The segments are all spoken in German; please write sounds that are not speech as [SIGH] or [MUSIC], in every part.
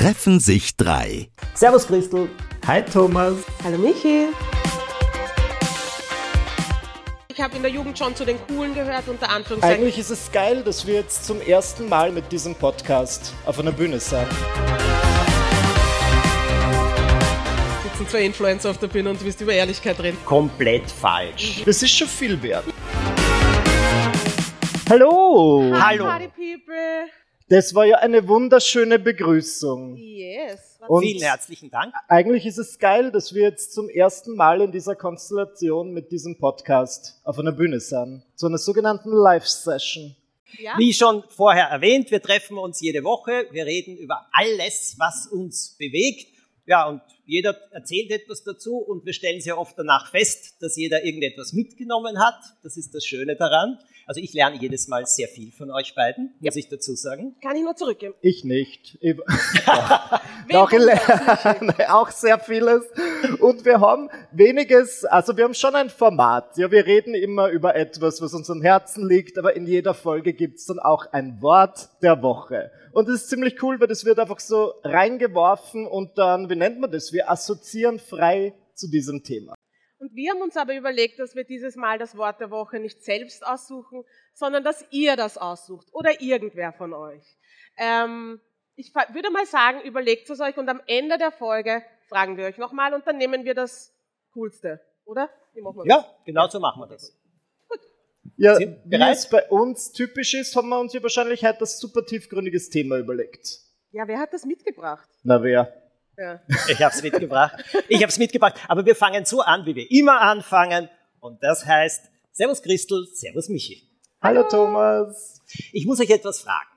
treffen sich drei. Servus Christel. Hi Thomas. Hallo Michi. Ich habe in der Jugend schon zu den Coolen gehört, unter Anführungszeichen. Eigentlich ist es geil, dass wir jetzt zum ersten Mal mit diesem Podcast auf einer Bühne sind. Jetzt sind zwei Influencer auf der Bühne und du willst über Ehrlichkeit reden. Komplett falsch. Das ist schon viel wert. Hallo! Hallo. Party people. Das war ja eine wunderschöne Begrüßung. Yes. Und Vielen herzlichen Dank. eigentlich ist es geil, dass wir jetzt zum ersten Mal in dieser Konstellation mit diesem Podcast auf einer Bühne sind. Zu einer sogenannten Live-Session. Ja? Wie schon vorher erwähnt, wir treffen uns jede Woche. Wir reden über alles, was uns bewegt. Ja, und jeder erzählt etwas dazu und wir stellen sehr oft danach fest, dass jeder irgendetwas mitgenommen hat. Das ist das Schöne daran. Also ich lerne jedes Mal sehr viel von euch beiden, muss ich dazu sagen. Kann ich nur zurückgeben. Ich nicht. Ich, [LAUGHS] auch, Nee, [LAUGHS] auch sehr vieles. Und wir haben weniges, also wir haben schon ein Format. Ja, wir reden immer über etwas, was uns am Herzen liegt, aber in jeder Folge gibt's dann auch ein Wort der Woche. Und das ist ziemlich cool, weil das wird einfach so reingeworfen und dann, wie nennt man das? Wir assoziieren frei zu diesem Thema. Und wir haben uns aber überlegt, dass wir dieses Mal das Wort der Woche nicht selbst aussuchen, sondern dass ihr das aussucht oder irgendwer von euch. Ähm, ich würde mal sagen, überlegt es euch und am Ende der Folge fragen wir euch nochmal und dann nehmen wir das Coolste, oder? Wie machen wir Ja, genau so machen wir das. Ja, Sind wie es bei uns typisch ist, haben wir uns ja wahrscheinlich heute das super tiefgründiges Thema überlegt. Ja, wer hat das mitgebracht? Na wer? Ja. Ich habe es mitgebracht. Ich habe es mitgebracht. Aber wir fangen so an, wie wir immer anfangen. Und das heißt, Servus Christel, Servus Michi. Hallo Thomas. Ich muss euch etwas fragen.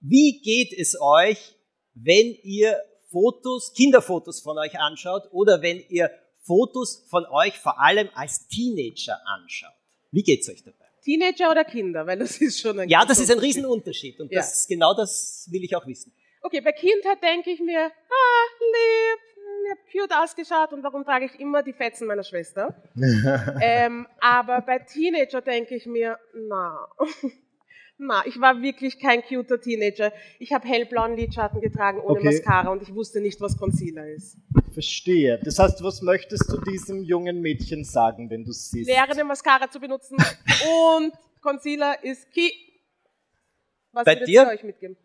Wie geht es euch, wenn ihr Fotos, Kinderfotos von euch anschaut oder wenn ihr Fotos von euch vor allem als Teenager anschaut? Wie geht's euch dabei? Teenager oder Kinder? Weil das ist schon ein Ja, das ist ein Unterschied. Riesenunterschied und Ja. das, genau das will ich auch wissen. Okay, bei Kindheit denke ich mir, ah, lieb, ich hab cute ausgeschaut und warum trage ich immer die Fetzen meiner Schwester? [LAUGHS] ähm, aber bei Teenager denke ich mir, na, [LAUGHS] na, ich war wirklich kein cuter Teenager. Ich habe hellblauen Lidschatten getragen ohne Okay. Mascara und ich wusste nicht, was Concealer ist. Verstehe. Das heißt, was möchtest du diesem jungen Mädchen sagen, wenn du es siehst? Lehre eine Mascara zu benutzen [LAUGHS] und Concealer ist key. Was Bei würdet dir? ihr euch mitgeben?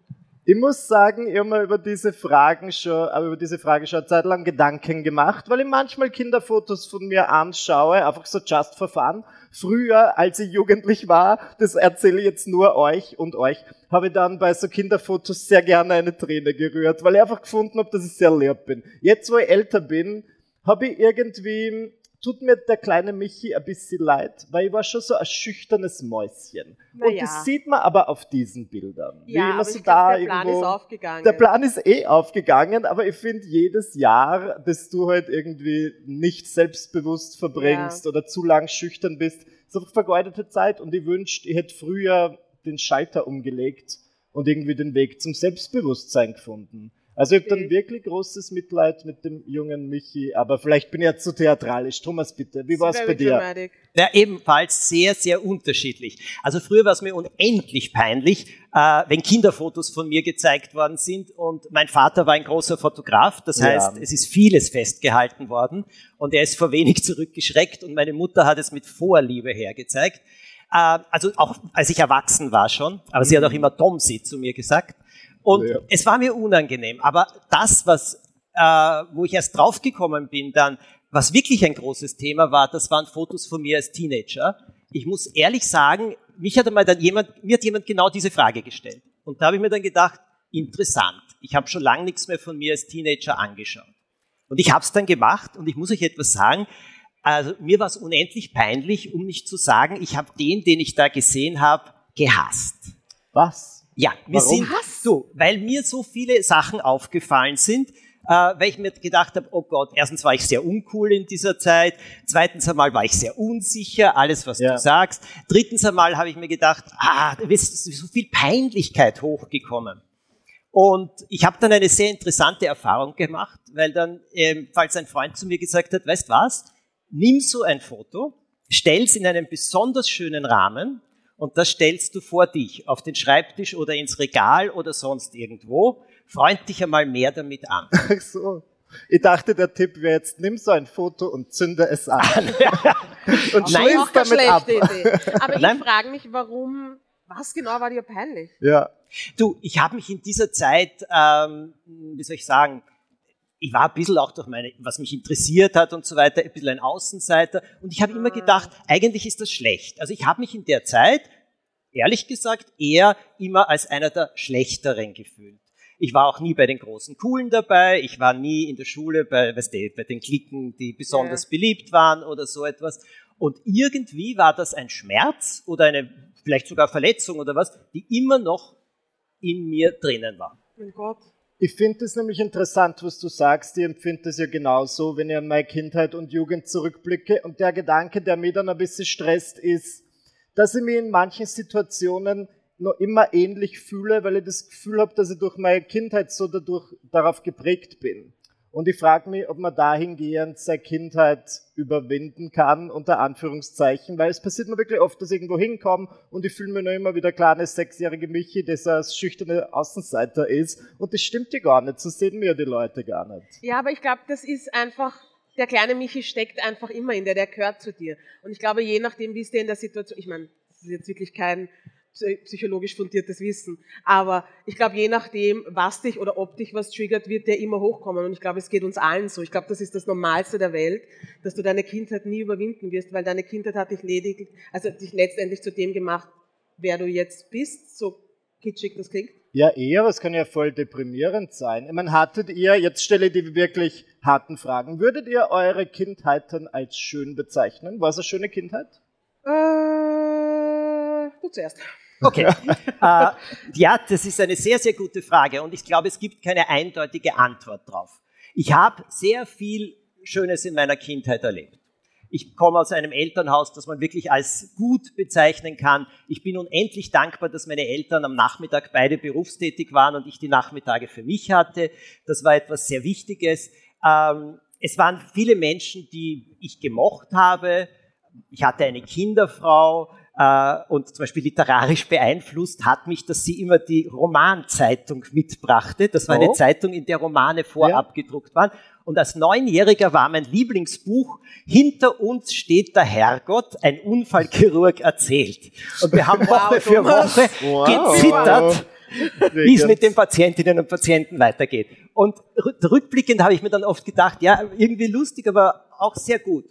Ich muss sagen, ich habe mir über diese Fragen schon, aber über diese Frage schon eine Zeit lang Gedanken gemacht, weil ich manchmal Kinderfotos von mir anschaue, einfach so just for fun. Früher, als ich jugendlich war, das erzähle ich jetzt nur euch und euch, habe ich dann bei so Kinderfotos sehr gerne eine Träne gerührt, weil ich einfach gefunden habe, dass ich sehr lieb bin. Jetzt, wo ich älter bin, habe ich irgendwie, tut mir der kleine Michi ein bisschen leid, weil ich war schon so ein schüchternes Mäuschen. Na und das sieht man aber auf diesen Bildern. Wie Ja, immer aber so da der Plan irgendwo- ist aufgegangen. der Plan ist eh aufgegangen, aber ich finde jedes Jahr, dass du halt irgendwie nicht selbstbewusst verbringst Ja. oder zu lang schüchtern bist, ist einfach vergeudete Zeit und ich wünschte, ich hätte früher den Schalter umgelegt und irgendwie den Weg zum Selbstbewusstsein gefunden. Also ich habe dann wirklich großes Mitleid mit dem jungen Michi, aber vielleicht bin ich ja zu theatralisch. Thomas, bitte, wie war es bei dir? dramatic. Ja, ebenfalls sehr, sehr unterschiedlich. Also früher war es mir unendlich peinlich, äh, wenn Kinderfotos von mir gezeigt worden sind und mein Vater war ein großer Fotograf, das Ja. heißt, es ist vieles festgehalten worden und er ist vor wenig [LAUGHS] zurückgeschreckt und meine Mutter hat es mit Vorliebe hergezeigt. Äh, also auch als ich erwachsen war schon, aber sie hat auch immer Tomsi zu mir gesagt. Und Ja. es war mir unangenehm, aber das, was, äh, wo ich erst draufgekommen bin dann, was wirklich ein großes Thema war, das waren Fotos von mir als Teenager. Ich muss ehrlich sagen, mich hat einmal dann jemand, mir hat jemand genau diese Frage gestellt. Und da habe ich mir dann gedacht, interessant. Ich habe schon lange nichts mehr von mir als Teenager angeschaut. Und ich habe es dann gemacht und ich muss euch etwas sagen. Also mir war es unendlich peinlich, um nicht zu sagen, ich habe den, den ich da gesehen habe, gehasst. Was? Ja, mir Warum? sind so, weil mir so viele Sachen aufgefallen sind, äh, weil ich mir gedacht habe, oh Gott, erstens war ich sehr uncool in dieser Zeit, zweitens einmal war ich sehr unsicher, alles was Ja. du sagst, drittens einmal habe ich mir gedacht, ah, da ist so viel Peinlichkeit hochgekommen. Und ich habe dann eine sehr interessante Erfahrung gemacht, weil dann, ähm, falls ein Freund zu mir gesagt hat, weißt was, nimm so ein Foto, stell's in einen besonders schönen Rahmen und das stellst du vor dich, auf den Schreibtisch oder ins Regal oder sonst irgendwo. Freund dich einmal mehr damit an. [LAUGHS] Ach so. Ich dachte, der Tipp wäre jetzt, nimm so ein Foto und zünde es an. [LAUGHS] und Nein, auch damit ab. Idee. Aber ich frage mich, warum, was genau war dir peinlich? Ja. Du, ich habe mich in dieser Zeit, ähm, wie soll ich sagen, ich war ein bisschen auch durch meine, was mich interessiert hat und so weiter, ein bisschen ein Außenseiter. Und ich habe immer gedacht, eigentlich ist das schlecht. Also ich habe mich in der Zeit, ehrlich gesagt, eher immer als einer der Schlechteren gefühlt. Ich war auch nie bei den großen Coolen dabei. Ich war nie in der Schule bei, weißt du, bei den Klicken, die besonders ja. beliebt waren oder so etwas. Und irgendwie war das ein Schmerz oder eine, vielleicht sogar Verletzung oder was, die immer noch in mir drinnen war. Mein Gott. Ich finde es nämlich interessant, was du sagst. Ich empfinde es ja genauso, wenn ich an meine Kindheit und Jugend zurückblicke. Und der Gedanke, der mich dann ein bisschen stresst, ist, dass ich mich in manchen Situationen noch immer ähnlich fühle, weil ich das Gefühl habe, dass ich durch meine Kindheit so dadurch darauf geprägt bin. Und ich frage mich, ob man dahingehend seine Kindheit überwinden kann, unter Anführungszeichen, weil es passiert mir wirklich oft, dass ich irgendwo hinkomme und ich fühle mich noch immer wie der kleine sechsjährige Michi, der so als schüchterne Außenseiter ist. Und das stimmt ja gar nicht, so sehen mir die Leute gar nicht. Ja, aber ich glaube, das ist einfach, der kleine Michi steckt einfach immer in dir, der gehört zu dir. Und ich glaube, je nachdem, wie es dir in der Situation, ich meine, das ist jetzt wirklich kein psychologisch fundiertes Wissen. Aber ich glaube, je nachdem, was dich oder ob dich was triggert, wird der immer hochkommen. Und ich glaube, es geht uns allen so. Ich glaube, das ist das Normalste der Welt, dass du deine Kindheit nie überwinden wirst, weil deine Kindheit hat dich lediglich, also dich letztendlich zu dem gemacht, wer du jetzt bist, so kitschig das klingt. Ja, eher, es kann ja voll deprimierend sein. Ich meine, hattet ihr, jetzt stelle ich die wirklich harten Fragen, würdet ihr eure Kindheiten als schön bezeichnen? War es eine schöne Kindheit? Äh, du zuerst. Okay. äh, ja, das ist eine sehr, sehr gute Frage und ich glaube, es gibt keine eindeutige Antwort drauf. Ich habe sehr viel Schönes in meiner Kindheit erlebt. Ich komme aus einem Elternhaus, das man wirklich als gut bezeichnen kann. Ich bin unendlich dankbar, dass meine Eltern am Nachmittag beide berufstätig waren und ich die Nachmittage für mich hatte. Das war etwas sehr Wichtiges. Ähm, es waren viele Menschen, die ich gemocht habe. Ich hatte eine Kinderfrau. Äh, und zum Beispiel literarisch beeinflusst hat mich, dass sie immer die Romanzeitung mitbrachte. Das war oh. eine Zeitung, in der Romane vorab ja. gedruckt waren. Und als Neunjähriger war mein Lieblingsbuch Hinter uns steht der Herrgott, ein Unfallchirurg erzählt. Und wir haben [LAUGHS] Woche wow, für Woche wow. gezittert. wie es mit den Patientinnen und Patienten weitergeht. Und rückblickend habe ich mir dann oft gedacht, ja, irgendwie lustig, aber auch sehr gut.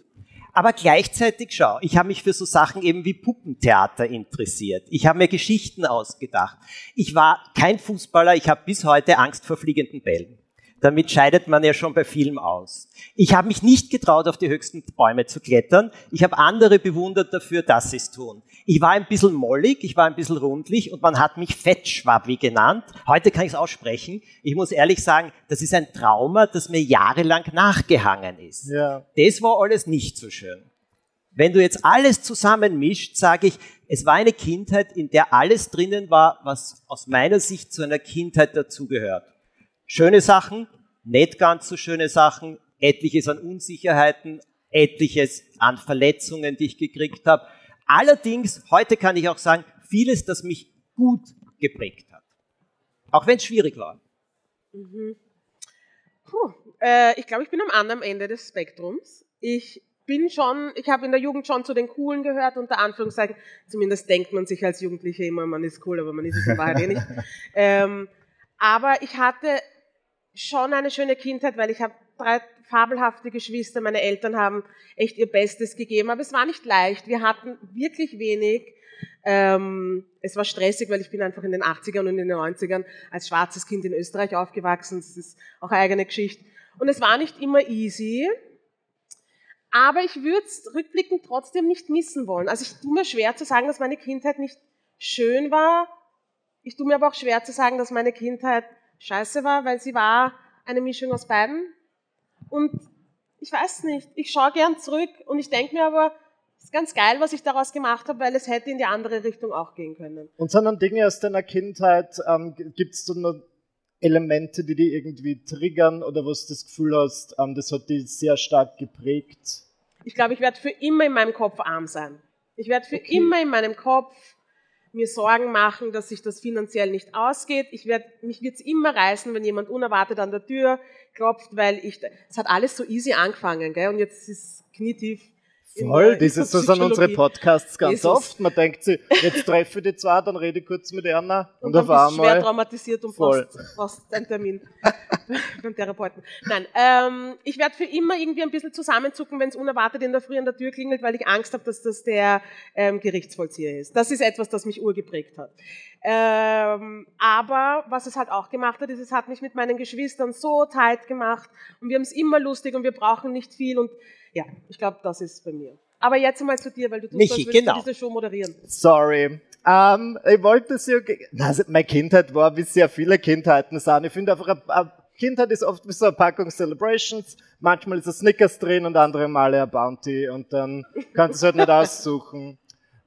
Aber gleichzeitig, schau, ich habe mich für so Sachen eben wie Puppentheater interessiert. Ich habe mir Geschichten ausgedacht. Ich war kein Fußballer, ich habe bis heute Angst vor fliegenden Bällen. Damit scheidet man ja schon bei Film aus. Ich habe mich nicht getraut, auf die höchsten Bäume zu klettern. Ich habe andere bewundert dafür, dass sie es tun. Ich war ein bisschen mollig, ich war ein bisschen rundlich und man hat mich Fettschwabbi genannt. Heute kann ich es aussprechen. Ich muss ehrlich sagen, das ist ein Trauma, das mir jahrelang nachgehangen ist. Ja. Das war alles nicht so schön. Wenn du jetzt alles zusammenmischt, sage ich, es war eine Kindheit, in der alles drinnen war, was aus meiner Sicht zu einer Kindheit dazugehört. Schöne Sachen, nicht ganz so schöne Sachen, etliches an Unsicherheiten, etliches an Verletzungen, die ich gekriegt habe. Allerdings, heute kann ich auch sagen, vieles, das mich gut geprägt hat. Auch wenn es schwierig war. Mhm. Puh, äh, ich glaube, ich bin am anderen Ende des Spektrums. Ich bin schon, ich habe in der Jugend schon zu den Coolen gehört, unter Anführungszeichen. Zumindest denkt man sich als Jugendliche immer, man ist cool, aber man ist es in Wahrheit eh nicht. [LAUGHS] Ähm, aber ich hatte schon eine schöne Kindheit, weil ich habe drei fabelhafte Geschwister. Meine Eltern haben echt ihr Bestes gegeben, aber es war nicht leicht. Wir hatten wirklich wenig. Ähm, es war stressig, weil ich bin einfach in den 80ern und in den 90ern als schwarzes Kind in Österreich aufgewachsen. Das ist auch eine eigene Geschichte. Und es war nicht immer easy. Aber ich würde es rückblickend trotzdem nicht missen wollen. Also ich tue mir schwer zu sagen, dass meine Kindheit nicht schön war. Ich tue mir aber auch schwer zu sagen, dass meine Kindheit scheiße war, weil sie war eine Mischung aus beiden. Und ich weiß nicht, ich schaue gern zurück und ich denke mir aber, es ist ganz geil, was ich daraus gemacht habe, weil es hätte in die andere Richtung auch gehen können. Und sondern Dinge aus deiner Kindheit, ähm, gibt es da noch Elemente, die dich irgendwie triggern oder wo du das Gefühl hast, ähm, das hat dich sehr stark geprägt? Ich glaube, ich werde für immer in meinem Kopf arm sein. Ich werde für okay. immer in meinem Kopf mir Sorgen machen, dass sich das finanziell nicht ausgeht. Ich werd, mich wird's immer reißen, wenn jemand unerwartet an der Tür klopft, weil ich, es hat alles so easy angefangen, gell? Und jetzt ist knietief Voll, das ist so sind unsere Podcasts ganz Jesus. oft. Man denkt sich, jetzt treffe ich die zwei, dann rede ich kurz mit einer und, und auf einmal. schwer traumatisiert und voll. fast einen Termin [LAUGHS] beim Therapeuten. Nein, ähm, ich werde für immer irgendwie ein bisschen zusammenzucken, wenn es unerwartet in der Früh an der Tür klingelt, weil ich Angst habe, dass das der ähm, Gerichtsvollzieher ist. Das ist etwas, das mich urgeprägt hat. Ähm, aber was es halt auch gemacht hat, ist, es hat mich mit meinen Geschwistern so tight gemacht und wir haben es immer lustig und wir brauchen nicht viel und ja, ich glaube, das ist bei mir. Aber jetzt mal zu dir, weil du tust, Michi, als genau. diese Show moderieren. Sorry. Ähm, ich wollte sie, also meine Kindheit war, wie sehr viele Kindheiten sind. Ich finde einfach, eine Kindheit ist oft wie so eine Packung Celebrations. Manchmal ist ein Snickers drin und andere Male ein Bounty und dann kannst du es halt nicht [LAUGHS] aussuchen.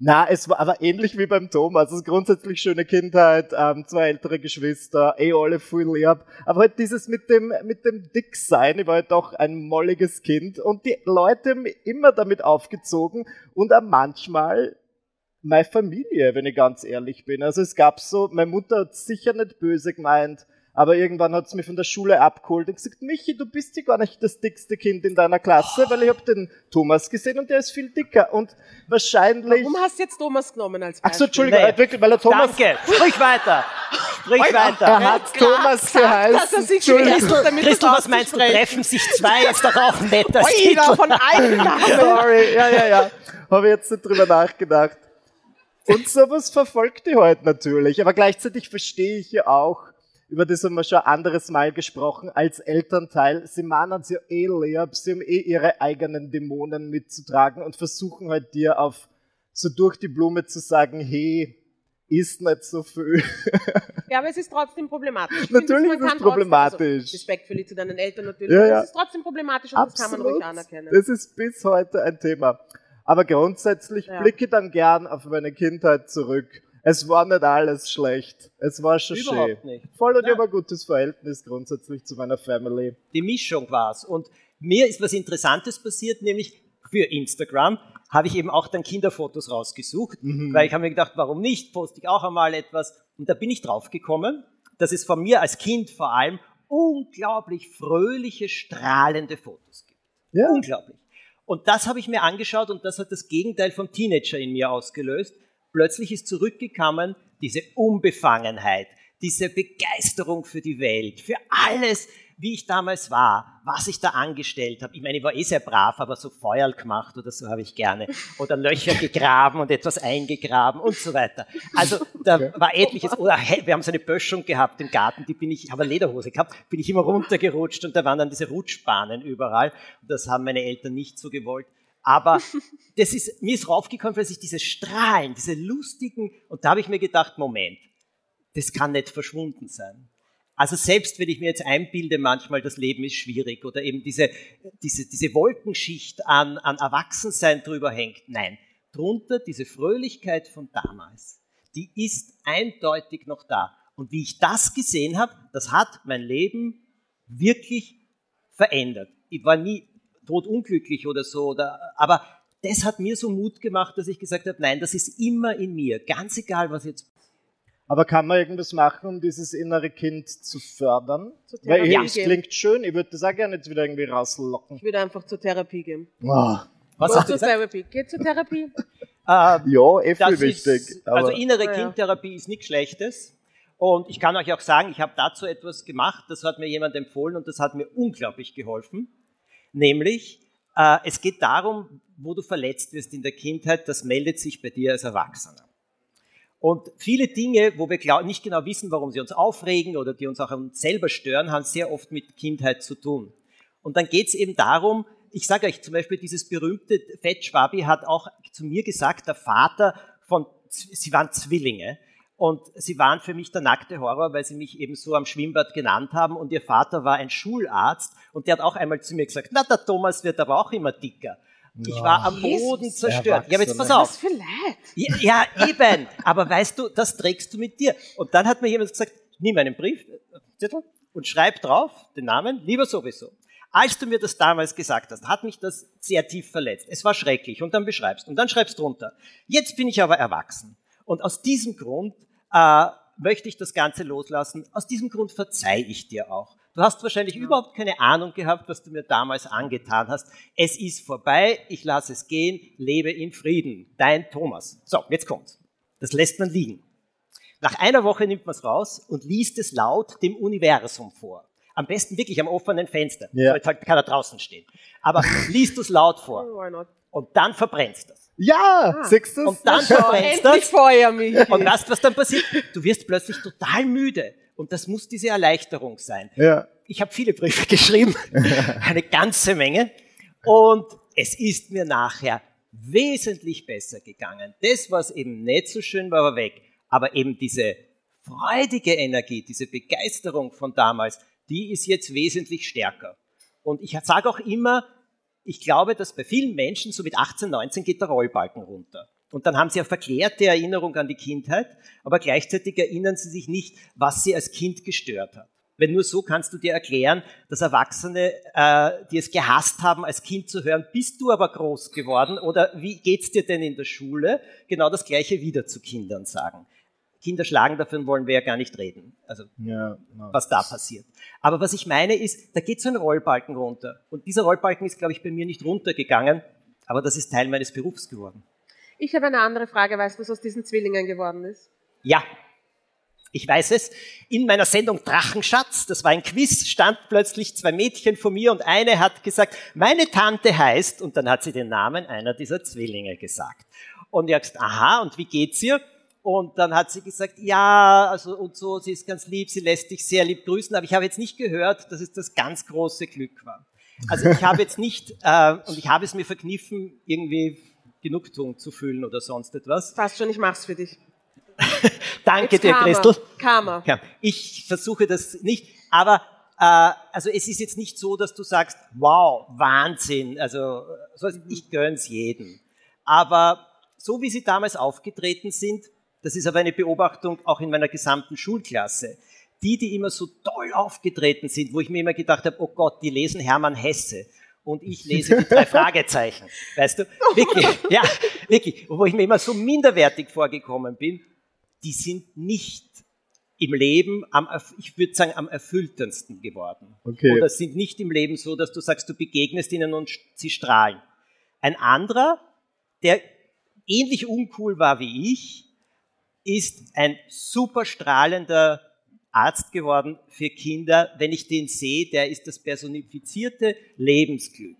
Na, es war aber ähnlich wie beim Thomas. Also grundsätzlich schöne Kindheit, ähm, zwei ältere Geschwister, eh alle viel lieb. Aber halt dieses mit dem, mit dem Dicksein, ich war halt doch ein molliges Kind und die Leute immer damit aufgezogen und auch manchmal meine Familie, wenn ich ganz ehrlich bin. Also es gab so, meine Mutter hat sicher nicht böse gemeint, aber irgendwann hat sie mich von der Schule abgeholt und gesagt, Michi, du bist ja gar nicht das dickste Kind in deiner Klasse, weil ich habe den Thomas gesehen und der ist viel dicker. Und wahrscheinlich... Warum hast du jetzt Thomas genommen als Beispiel? Ach so, Entschuldigung, nee. wirklich, weil er Thomas... Danke, sprich weiter. Sprich weiter. Er hat Thomas geheißen. Entschuldigung. Christoph, was meinst du? Treffen sich zwei, ist doch auch nett. Das von allen [LAUGHS] Sorry, ja, ja, ja. Habe ich jetzt nicht drüber nachgedacht. Und sowas verfolgt die heute natürlich. Aber gleichzeitig verstehe ich ja auch, über das haben wir schon ein anderes Mal gesprochen, als Elternteil. Sie mahnen sie eh lieb, sie haben eh ihre eigenen Dämonen mitzutragen und versuchen halt dir auf so durch die Blume zu sagen, hey, ist nicht so viel. [LAUGHS] Ja, aber es ist trotzdem problematisch. Ich natürlich finde, ist es problematisch. also, respektvoll zu deinen Eltern natürlich. Ja, ja. Es ist trotzdem problematisch und Absolut. das kann man ruhig anerkennen. Das ist bis heute ein Thema. Aber grundsätzlich ja. blicke dann gern auf meine Kindheit zurück es war nicht alles schlecht. Es war schon Überhaupt schön. Nicht. Voll und ein gutes Verhältnis grundsätzlich zu meiner Family. Die Mischung war's. Und mir ist was Interessantes passiert, nämlich für Instagram habe ich eben auch dann Kinderfotos rausgesucht, mhm. weil ich habe mir gedacht, warum nicht, poste ich auch einmal etwas. Und da bin ich draufgekommen, dass es von mir als Kind vor allem unglaublich fröhliche, strahlende Fotos gibt. Ja. Unglaublich. Und das habe ich mir angeschaut und das hat das Gegenteil vom Teenager in mir ausgelöst, Plötzlich ist zurückgekommen diese Unbefangenheit, diese Begeisterung für die Welt, für alles, wie ich damals war, was ich da angestellt habe. Ich meine, ich war eh sehr brav, aber so Feuer gemacht oder so habe ich gerne. Oder Löcher gegraben und etwas eingegraben und so weiter. Also da war etliches. Oder wir haben so eine Böschung gehabt im Garten, die bin ich, ich habe eine Lederhose gehabt, bin ich immer runtergerutscht und da waren dann diese Rutschbahnen überall. Und das haben meine Eltern nicht so gewollt. Aber [LAUGHS] das ist, mir ist raufgekommen, dass ich diese Strahlen, diese lustigen, und da habe ich mir gedacht, Moment, das kann nicht verschwunden sein. Also selbst wenn ich mir jetzt einbilde, manchmal das Leben ist schwierig oder eben diese, diese, diese Wolkenschicht an, an Erwachsensein drüber hängt, nein, drunter diese Fröhlichkeit von damals, die ist eindeutig noch da. Und wie ich das gesehen habe, das hat mein Leben wirklich verändert. Ich war nie totunglücklich oder so. Oder, aber das hat mir so Mut gemacht, dass ich gesagt habe, nein, das ist immer in mir, ganz egal, was jetzt aber kann man irgendwas machen, um dieses innere Kind zu fördern? Weil ja. es klingt schön, ich würde das auch gerne jetzt wieder irgendwie rauslocken. Ich würde einfach zur Therapie gehen. Oh. Was Go zur Therapie. Geht zur Therapie. [LAUGHS] Ähm, ja, eh viel wichtig. Ist, also innere oh, Kindtherapie ist nichts Schlechtes. Und ich kann euch auch sagen, ich habe dazu etwas gemacht, das hat mir jemand empfohlen und das hat mir unglaublich geholfen. Nämlich, äh, es geht darum, wo du verletzt wirst in der Kindheit, das meldet sich bei dir als Erwachsener. Und viele Dinge, wo wir nicht genau wissen, warum sie uns aufregen oder die uns auch selber stören, haben sehr oft mit Kindheit zu tun. Und dann geht es eben darum, ich sage euch zum Beispiel, dieses berühmte Fettschwabi hat auch zu mir gesagt, der Vater von, sie waren Zwillinge, und sie waren für mich der nackte Horror, weil sie mich eben so am Schwimmbad genannt haben. Und ihr Vater war ein Schularzt und der hat auch einmal zu mir gesagt, na, der Thomas wird aber auch immer dicker. Ich war am Boden Jesus, zerstört. Ja, aber jetzt pass auf. Was für Leid. Ja, ja, eben. Aber weißt du, das trägst du mit dir. Und dann hat mir jemand gesagt, nimm einen Brief, Zettel, und schreib drauf den Namen, lieber sowieso. Als du mir das damals gesagt hast, hat mich das sehr tief verletzt. Es war schrecklich. Und dann beschreibst. Und dann schreibst drunter. Jetzt bin ich aber erwachsen. Und aus diesem Grund äh, möchte ich das Ganze loslassen. Aus diesem Grund verzeih ich dir auch. Du hast wahrscheinlich ja. überhaupt keine Ahnung gehabt, was du mir damals angetan hast. Es ist vorbei, ich lasse es gehen, lebe in Frieden. Dein Thomas. So, jetzt kommt's. Das lässt man liegen. Nach einer Woche nimmt man es raus und liest es laut dem Universum vor. Am besten wirklich am offenen Fenster. Ja. Halt kann er draußen stehen. Aber liest es laut vor. Und dann verbrennst du es. Ja, ah. siehst du Und dann [LAUGHS] verbrennst du es. Und weißt du, was dann passiert? Du wirst plötzlich total müde. Und das muss diese Erleichterung sein. Ja. Ich habe viele Briefe [LAUGHS] geschrieben, eine ganze Menge. Und es ist mir nachher wesentlich besser gegangen. Das, was eben nicht so schön war, war weg. Aber eben diese freudige Energie, diese Begeisterung von damals, die ist jetzt wesentlich stärker. Und ich sage auch immer, ich glaube, dass bei vielen Menschen so mit 18, 19 geht der Rollbalken runter. Und dann haben sie eine verklärte Erinnerung an die Kindheit, aber gleichzeitig erinnern sie sich nicht, was sie als Kind gestört hat. Weil nur so kannst du dir erklären, dass Erwachsene, äh, die es gehasst haben, als Kind zu hören, bist du aber groß geworden oder wie geht's dir denn in der Schule? Genau das Gleiche wieder zu Kindern sagen. Kinder schlagen, davon wollen wir ja gar nicht reden. Also, ja, no. was da passiert. Aber was ich meine ist, da geht so ein Rollbalken runter. Und dieser Rollbalken ist, glaube ich, bei mir nicht runtergegangen, aber das ist Teil meines Berufs geworden. Ich habe eine andere Frage. Weißt du, was aus diesen Zwillingen geworden ist? Ja. Ich weiß es. In meiner Sendung Drachenschatz, das war ein Quiz, stand plötzlich zwei Mädchen vor mir und eine hat gesagt, meine Tante heißt, und dann hat sie den Namen einer dieser Zwillinge gesagt. Und ich habe gesagt, aha, und wie geht's ihr? Und dann hat sie gesagt, ja, also und so, sie ist ganz lieb, sie lässt dich sehr lieb grüßen, aber ich habe jetzt nicht gehört, dass es das ganz große Glück war. Also ich habe jetzt nicht, äh, und ich habe es mir verkniffen, irgendwie Genugtuung zu fühlen oder sonst etwas. Fast schon, ich mach's für dich. [LAUGHS] Danke jetzt dir, Karma. Christel. Karma. Ja, ich versuche das nicht, aber äh, also es ist jetzt nicht so, dass du sagst, wow, Wahnsinn, also ich gönn's jedem. Aber so wie sie damals aufgetreten sind, das ist aber eine Beobachtung auch in meiner gesamten Schulklasse. Die, die immer so toll aufgetreten sind, wo ich mir immer gedacht habe, oh Gott, die lesen Hermann Hesse und ich lese die drei [LAUGHS] Fragezeichen. Weißt du? Wirklich, ja, wirklich. Wo ich mir immer so minderwertig vorgekommen bin, die sind nicht im Leben am, ich würde sagen, am erfülltesten geworden. Okay. Oder sind nicht im Leben so, dass du sagst, du begegnest ihnen und sie strahlen. Ein anderer, der ähnlich uncool war wie ich, ist ein super strahlender Arzt geworden für Kinder. Wenn ich den sehe, der ist das personifizierte Lebensglück.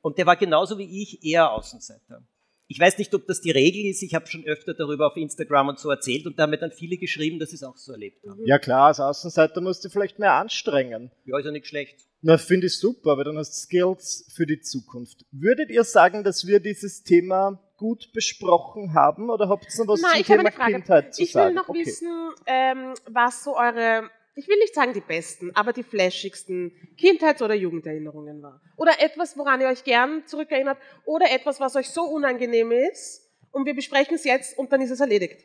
Und der war genauso wie ich eher Außenseiter. Ich weiß nicht, ob das die Regel ist. Ich habe schon öfter darüber auf Instagram und so erzählt und da haben mir dann viele geschrieben, dass sie es auch so erlebt haben. Ja klar, als Außenseiter musst du vielleicht mehr anstrengen. Ja, ist ja nicht schlecht. Na, finde ich super, weil dann hast du Skills für die Zukunft. Würdet ihr sagen, dass wir dieses Thema gut besprochen haben oder habt ihr noch was Nein, zum Thema Kindheit zu ich sagen? Ich will noch okay. wissen, ähm, was so eure, ich will nicht sagen die besten, aber die flashigsten Kindheits- oder Jugenderinnerungen waren. Oder etwas, woran ihr euch gern zurückerinnert oder etwas, was euch so unangenehm ist und wir besprechen es jetzt und dann ist es erledigt.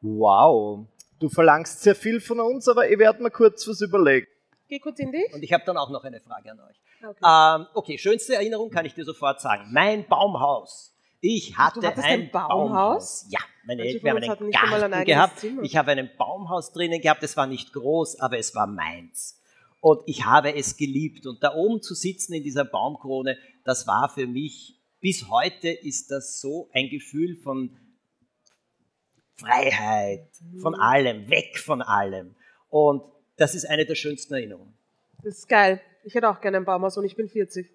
Wow. Du verlangst sehr viel von uns, aber ich werde mir kurz was überlegen. Geh kurz in dich. Und ich habe dann auch noch eine Frage an euch. Okay. Ähm, okay, schönste Erinnerung kann ich dir sofort sagen. Mein Baumhaus. Ich hatte ein, ein Baumhaus? Baumhaus. Ja, meine Eltern haben einen Garten ein gehabt. Zimmer. Ich habe ein Baumhaus drinnen gehabt. Es war nicht groß, aber es war meins. Und ich habe es geliebt. Und da oben zu sitzen in dieser Baumkrone, das war für mich, bis heute ist das so ein Gefühl von Freiheit, von mhm. allem, weg von allem. Und das ist eine der schönsten Erinnerungen. Das ist geil. Ich hätte auch gerne ein Baumhaus und ich bin 40.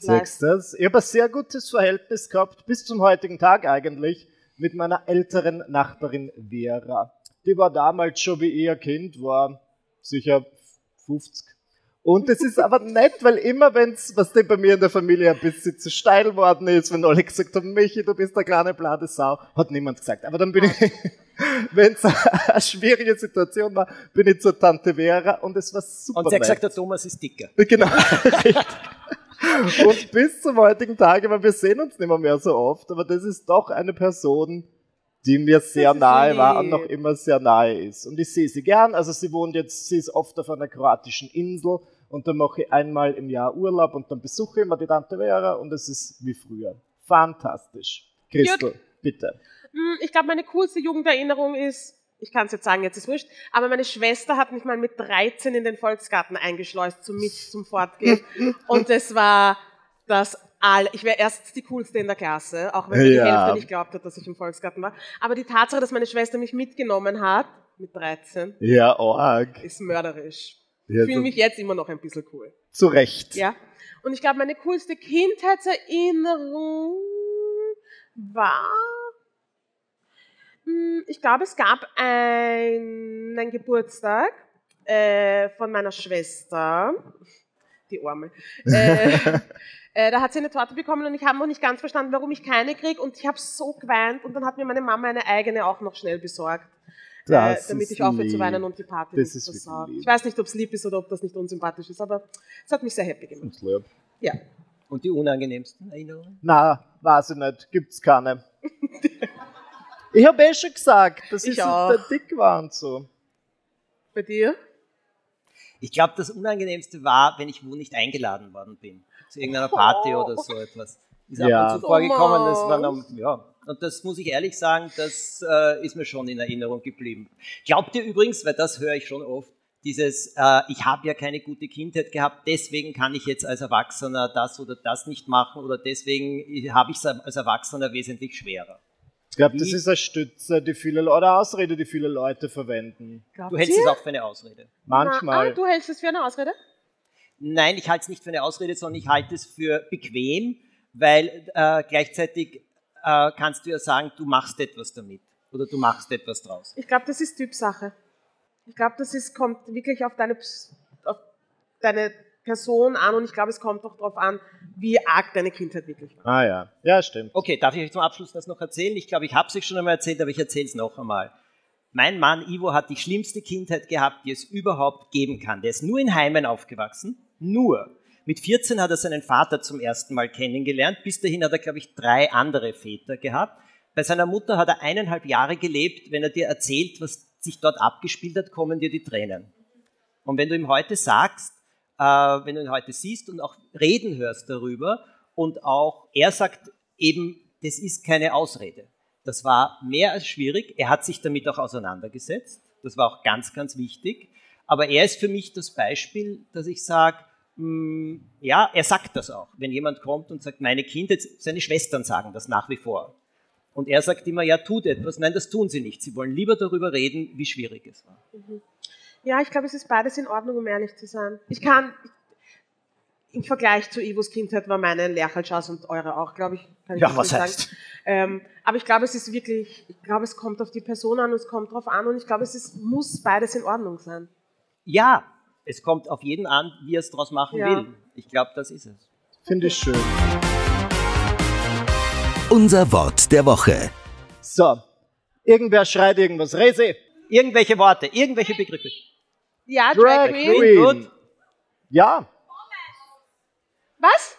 Sechstes. Ich habe ein sehr gutes Verhältnis gehabt, bis zum heutigen Tag eigentlich, mit meiner älteren Nachbarin Vera. Die war damals schon wie ich ein Kind, war sicher 50. Und es ist aber nett, weil immer wenn's, was denn bei mir in der Familie ein bisschen zu steil worden ist, wenn alle gesagt haben, Michi, du bist eine kleine blade Sau, hat niemand gesagt. Aber dann bin ich, [LAUGHS] wenn's [LAUGHS] eine schwierige Situation war, bin ich zur Tante Vera und es war super Und sie hat gesagt, der Thomas ist dicker. Genau, [LAUGHS] richtig. Und bis zum heutigen Tage, weil wir sehen uns nicht mehr, so oft, aber das ist doch eine Person, die mir sehr nahe war und noch immer sehr nahe ist. Und ich sehe sie gern, also sie wohnt jetzt, sie ist oft auf einer kroatischen Insel und dann mache ich einmal im Jahr Urlaub und dann besuche ich immer die Tante Vera und es ist wie früher. Fantastisch. Christel, bitte. Hm, Ich glaube, meine coolste Jugenderinnerung ist, ich kann es jetzt sagen, jetzt ist wurscht, aber meine Schwester hat mich mal mit 13 in den Volksgarten eingeschleust zum, mit, zum Fortgehen. [LAUGHS] Und das war das all, ich wäre erst die coolste in der Klasse, auch wenn die Ja. Hälfte nicht glaubt hat, dass ich im Volksgarten war. Aber die Tatsache, dass meine Schwester mich mitgenommen hat, mit 13, Ja, arg. ist mörderisch. Ja, Ich fühle mich jetzt immer noch ein bisschen cool. Zu Recht. Ja. Und ich glaube, meine coolste Kindheitserinnerung war, ich glaube, es gab ein, einen Geburtstag äh, von meiner Schwester, die Arme. [LAUGHS] Äh, äh, da hat sie eine Torte bekommen und ich habe noch nicht ganz verstanden, warum ich keine kriege und ich habe so geweint und dann hat mir meine Mama eine eigene auch noch schnell besorgt. Äh, damit ich aufhöre zu weinen und die Party Das nicht ist versau. Ich weiß nicht, ob es lieb ist oder ob das nicht unsympathisch ist, aber es hat mich sehr happy gemacht. Lieb. Ja. Und die unangenehmsten Erinnerungen? Na, weiß ich nicht. Gibt's keine. [LAUGHS] ich habe eh schon gesagt, dass ich, so auch. der dick war und so. Bei dir? Ich glaube, das Unangenehmste war, wenn ich wo nicht eingeladen worden bin. Zu irgendeiner Party oder so etwas. Ist ab Ja. und zu vorgekommen. Das war noch, ja. Und das muss ich ehrlich sagen, das äh, ist mir schon in Erinnerung geblieben. Glaubt ihr übrigens, weil das höre ich schon oft, dieses, äh, ich habe ja keine gute Kindheit gehabt, deswegen kann ich jetzt als Erwachsener das oder das nicht machen oder deswegen habe ich es als Erwachsener wesentlich schwerer. Ich glaube, das ist eine Stütze, die viele Leute, oder Ausrede, die viele Leute verwenden. Glaubt Du hältst ihr? es auch für eine Ausrede. Manchmal. Na, ah, du hältst es für eine Ausrede? Nein, ich halte es nicht für eine Ausrede, sondern ich halte es für bequem, weil äh, gleichzeitig äh, kannst du ja sagen, du machst etwas damit oder du machst etwas draus. Ich glaube, das ist Typsache. Ich glaube, das ist, kommt wirklich auf deine, Ps- auf deine Person an und ich glaube, es kommt auch darauf an, wie arg deine Kindheit wirklich war. ah ja, ja, stimmt. Okay, darf ich euch zum Abschluss das noch erzählen? Ich glaube, ich habe es euch schon einmal erzählt, aber ich erzähle es noch einmal. Mein Mann Ivo hat die schlimmste Kindheit gehabt, die es überhaupt geben kann. Der ist nur in Heimen aufgewachsen, nur. Mit 14 hat er seinen Vater zum ersten Mal kennengelernt. Bis dahin hat er, glaube ich, drei andere Väter gehabt. Bei seiner Mutter hat er eineinhalb Jahre gelebt. Wenn er dir erzählt, was sich dort abgespielt hat, kommen dir die Tränen. Und wenn du ihm heute sagst, äh, wenn du ihn heute siehst und auch reden hörst darüber und auch er sagt eben, das ist keine Ausrede. Das war mehr als schwierig. Er hat sich damit auch auseinandergesetzt. Das war auch ganz, ganz wichtig. Aber er ist für mich das Beispiel, dass ich sage, ja, er sagt das auch. Wenn jemand kommt und sagt, meine Kinder, seine Schwestern sagen das nach wie vor. Und er sagt immer, ja, tut etwas. Nein, das tun sie nicht. Sie wollen lieber darüber reden, wie schwierig es war. Ja, ich glaube, es ist beides in Ordnung, um ehrlich zu sein. Ich kann, im Vergleich zu Ivos Kindheit war meine Lerchalschaus und eure auch, glaube ich. Ja, was heißt? Ähm, aber ich glaube, es ist wirklich, ich glaube, es kommt auf die Person an und es kommt drauf an und ich glaube, es ist, muss beides in Ordnung sein. Ja, es kommt auf jeden an, wie er es daraus machen Ja. will. Ich glaube, das ist es. Finde ich schön. Unser Wort der Woche. So, irgendwer schreit irgendwas. Resi, Irgendwelche Worte, irgendwelche Begriffe. Ja, Drag Drag Queen. Queen. Gut. Ja, Was?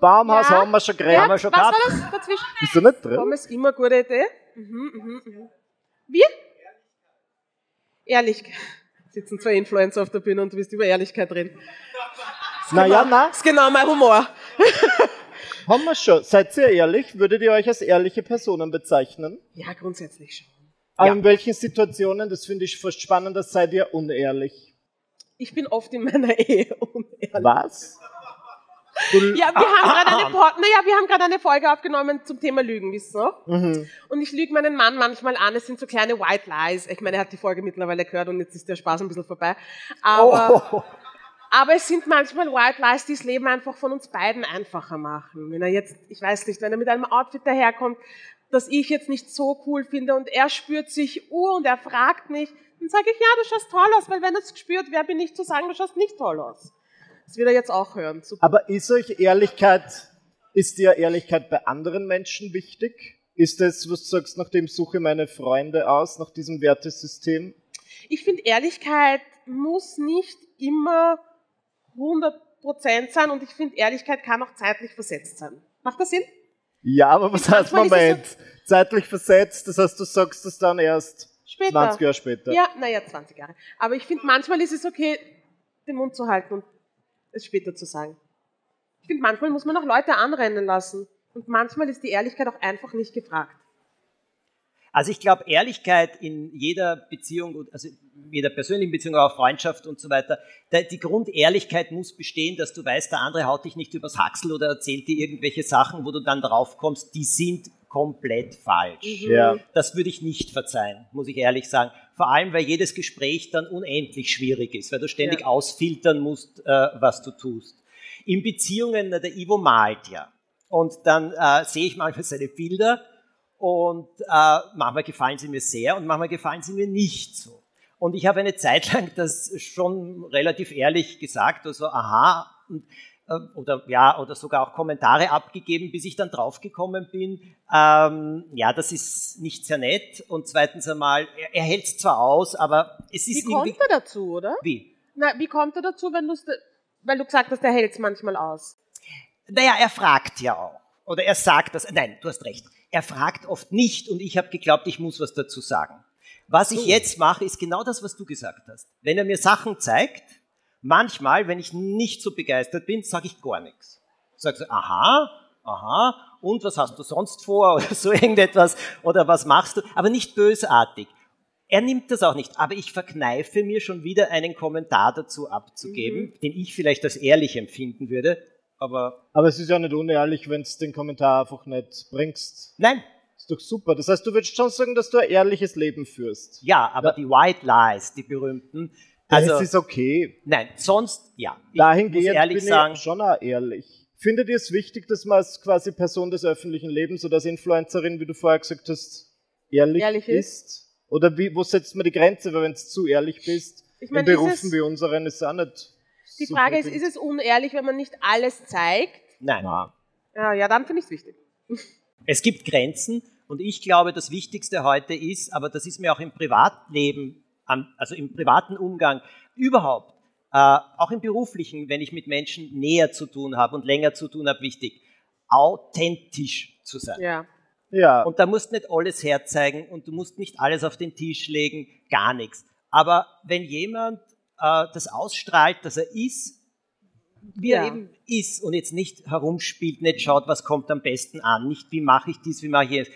Baumhaus Ja. haben wir schon Ja, geredet. wir schon was gehabt. war das dazwischen? Ist er nicht drin? Pommes, immer eine gute Idee. Mhm, mhm, mhm. Wir? Ehrlich. [LAUGHS] Sitzen zwei Influencer auf der Bühne und du bist über Ehrlichkeit reden. Naja, na, Das ist genau mein Humor. haben wir schon. Seid ihr ehrlich? Würdet ihr euch als ehrliche Personen bezeichnen? Ja, grundsätzlich schon. Aber Ja. in welchen Situationen, das finde ich fast spannender, seid ihr unehrlich? Ich bin oft in meiner Ehe unehrlich. Was? Du, Ja, wir haben gerade eine, Po- naja, wir haben gerade eine Folge aufgenommen zum Thema Lügen, wisst ihr? Mhm. Und ich lüge meinen Mann manchmal an, es sind so kleine White Lies. Ich meine, er hat die Folge mittlerweile gehört und jetzt ist der Spaß ein bisschen vorbei. Aber, Oh. aber es sind manchmal White Lies, die das Leben einfach von uns beiden einfacher machen. Wenn er jetzt, ich weiß nicht, wenn er mit einem Outfit daherkommt, das ich jetzt nicht so cool finde und er spürt sich ur und er fragt mich, dann sage ich, ja, du schaust toll aus, weil wenn er es spürt, wer bin ich zu sagen, du schaust nicht toll aus. Das wird er jetzt auch hören. Super. Aber ist euch Ehrlichkeit, ist dir Ehrlichkeit bei anderen Menschen wichtig? Ist das, was du sagst, nach dem suche meine Freunde aus, nach diesem Wertesystem? Ich finde, Ehrlichkeit muss nicht immer 100% sein und ich finde, Ehrlichkeit kann auch zeitlich versetzt sein. Macht das Sinn? Ja, aber was heißt Moment? Zeitlich versetzt, das heißt, du sagst das dann erst Später. 20 Jahre später. Ja, naja, 20 Jahre. Aber ich finde, manchmal ist es okay, den Mund zu halten und es später zu sagen. Ich finde, manchmal muss man auch Leute anrennen lassen. Und manchmal ist die Ehrlichkeit auch einfach nicht gefragt. Also ich glaube, Ehrlichkeit in jeder Beziehung, also jeder persönlichen Beziehung, auch Freundschaft und so weiter, die Grundehrlichkeit muss bestehen, dass du weißt, der andere haut dich nicht übers Haxel oder erzählt dir irgendwelche Sachen, wo du dann drauf kommst, die sind komplett falsch. Mhm. Ja. Das würde ich nicht verzeihen, muss ich ehrlich sagen. Vor allem, weil jedes Gespräch dann unendlich schwierig ist, weil du ständig ja. ausfiltern musst, äh, was du tust. In Beziehungen, der Ivo malt ja. Und dann äh, sehe ich manchmal seine Bilder und äh, manchmal gefallen sie mir sehr und manchmal gefallen sie mir nicht so. Und ich habe eine [LAUGHS] Zeit lang das schon relativ ehrlich gesagt, also aha, und, äh, oder ja, oder sogar auch Kommentare abgegeben, bis ich dann draufgekommen bin, ähm, ja, das ist nicht sehr nett. Und zweitens einmal, er, er hält es zwar aus, aber es ist Wie kommt er dazu, oder? Wie? Na, wie kommt er dazu, wenn du weil du gesagt hast, er hält es manchmal aus? Naja, er fragt ja auch. Oder er sagt das, nein, du hast recht er fragt oft nicht und ich habe geglaubt, ich muss was dazu sagen. Was ich jetzt mache, ist genau das, was du gesagt hast. Wenn er mir Sachen zeigt, manchmal, wenn ich nicht so begeistert bin, sage ich gar nichts. Sag so, aha, aha, und was hast du sonst vor [LAUGHS] oder so irgendetwas oder was machst du, aber nicht bösartig. Er nimmt das auch nicht, aber ich verkneife mir schon wieder einen Kommentar dazu abzugeben, mhm. den ich vielleicht als ehrlich empfinden würde, aber. Aber es ist ja nicht unehrlich, wenn du den Kommentar einfach nicht bringst. Nein. Ist doch super. Das heißt, du würdest schon sagen, dass du ein ehrliches Leben führst. Ja, aber ja. die White Lies, die berühmten. Also, das ist okay. Nein, sonst, ja. Dahingehend bin sagen, ich schon auch ehrlich. Findet ihr es wichtig, dass man als quasi Person des öffentlichen Lebens oder als Influencerin, wie du vorher gesagt hast, ehrlich, ehrlich ist? ist? Oder wie, wo setzt man die Grenze, wenn du zu ehrlich bist? Ich meine, in Berufen wie unseren ist es auch nicht die Frage ist, ist es unehrlich, wenn man nicht alles zeigt? Nein. Ja, ja dann finde ich es wichtig. [LAUGHS] Es gibt Grenzen und ich glaube, das Wichtigste heute ist, aber das ist mir auch im Privatleben, also im privaten Umgang überhaupt, äh, auch im beruflichen, wenn ich mit Menschen näher zu tun habe und länger zu tun habe, wichtig, authentisch zu sein. Ja. Ja. Und da musst nicht alles herzeigen und du musst nicht alles auf den Tisch legen, gar nichts. Aber wenn jemand das ausstrahlt, dass er ist, wie ja. er eben ist und jetzt nicht herumspielt, nicht schaut, was kommt am besten an, nicht wie mache ich dies, wie mache ich jenes.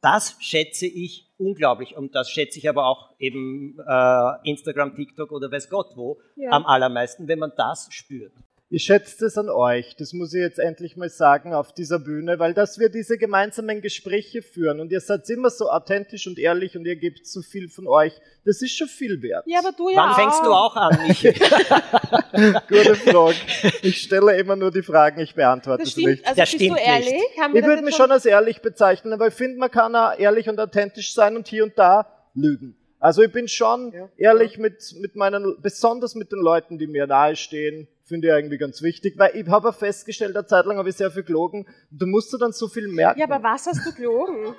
Das schätze ich unglaublich und das schätze ich aber auch eben äh, Instagram, TikTok oder weiß Gott wo ja. am allermeisten, wenn man das spürt. Ich schätze das an euch, das muss ich jetzt endlich mal sagen auf dieser Bühne, weil dass wir diese gemeinsamen Gespräche führen und ihr seid immer so authentisch und ehrlich und ihr gebt so viel von euch, das ist schon viel wert. Ja, aber du ja Wann auch. fängst du auch an, Michi? [LAUGHS] Gute Frage. Ich stelle immer nur die Fragen, ich beantworte das es nicht. Also das bist stimmt du ehrlich? ich würde mich schon als ehrlich bezeichnen, aber ich finde, man kann auch ehrlich und authentisch sein und hier und da lügen. Also ich bin schon ja. ehrlich mit, mit meinen, besonders mit den Leuten, die mir nahestehen, finde ich irgendwie ganz wichtig, weil ich habe festgestellt, eine Zeit lang habe ich sehr viel gelogen. Du musst du dann so viel merken. Ja, aber was hast du gelogen?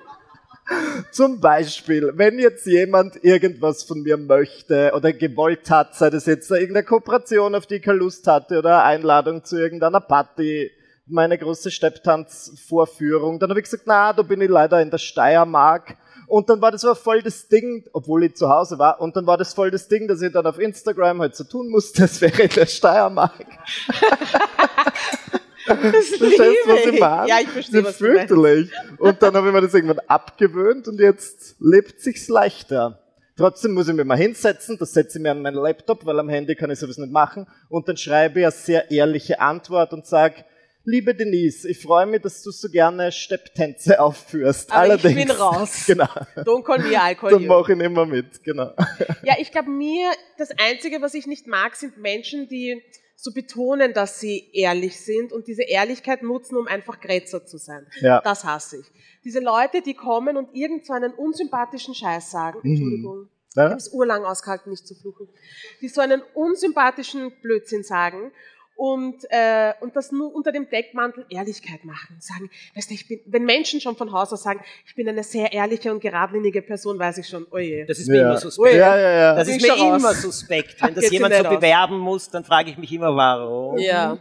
[LAUGHS] Zum Beispiel, wenn jetzt jemand irgendwas von mir möchte oder gewollt hat, sei das jetzt irgendeine Kooperation, auf die ich keine Lust hatte oder eine Einladung zu irgendeiner Party, meine große Stepptanzvorführung, dann habe ich gesagt, na, da bin ich leider in der Steiermark und dann war das aber voll das Ding, obwohl ich zu Hause war, und dann war das voll das Ding, dass ich dann auf Instagram halt so tun musste, [LAUGHS] das wäre in der Steiermark. Das du, was ich meine? Ja, ich verstehe, was fürchterlich. Und dann habe ich mir das irgendwann abgewöhnt und jetzt lebt sich's leichter. Trotzdem muss ich mich mal hinsetzen, das setze ich mir an meinen Laptop, weil am Handy kann ich sowas nicht machen. Und dann schreibe ich eine sehr ehrliche Antwort und sage, Liebe Denise, ich freue mich, dass du so gerne Stepptänze aufführst. Aber Allerdings, ich bin raus. [LAUGHS] Genau. Don't call me, I'll call Dann mache ich nicht mehr mit, genau. [LAUGHS] Ja, ich glaube mir, das Einzige, was ich nicht mag, sind Menschen, die so betonen, dass sie ehrlich sind und diese Ehrlichkeit nutzen, um einfach Grätzer zu sein. Ja. Das hasse ich. Diese Leute, die kommen und irgend so einen unsympathischen Scheiß sagen, mhm. Entschuldigung, ja? ich habe es urlang ausgehalten, nicht zu fluchen, die so einen unsympathischen Blödsinn sagen und, äh, und das nur unter dem Deckmantel Ehrlichkeit machen. Sagen, weißt du, ich bin, wenn Menschen schon von Haus aus sagen, ich bin eine sehr ehrliche und geradlinige Person, weiß ich schon, oje. Das ist mir immer suspekt. Ja, ja, ja. Das ist mir immer [LAUGHS] suspekt. Wenn das jemand so bewerben muss, dann frage ich mich immer, warum. Ja.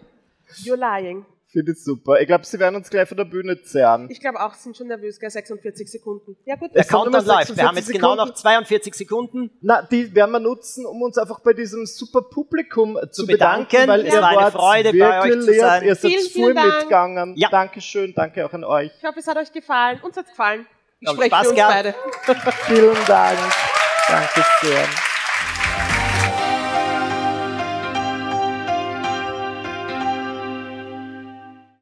You're lying. Finde ich super. Ich glaube, sie werden uns gleich von der Bühne zerren. Ich glaube auch, sie sind schon nervös, gell? 46 Sekunden. Ja gut. Der Countdown läuft. Wir haben jetzt genau Sekunden. genau noch 42 Sekunden. Na, die werden wir nutzen, um uns einfach bei diesem super Publikum zu, zu bedanken, bedanken, weil ja. ihr war eine Freude, bei euch zu sein. Ihr seid vielen, voll vielen mitgegangen. Ja. Dankeschön, danke auch an euch. Ich hoffe, es hat euch gefallen. Uns hat's gefallen. Ich spreche für uns gehabt. beide. Vielen Dank. Danke sehr.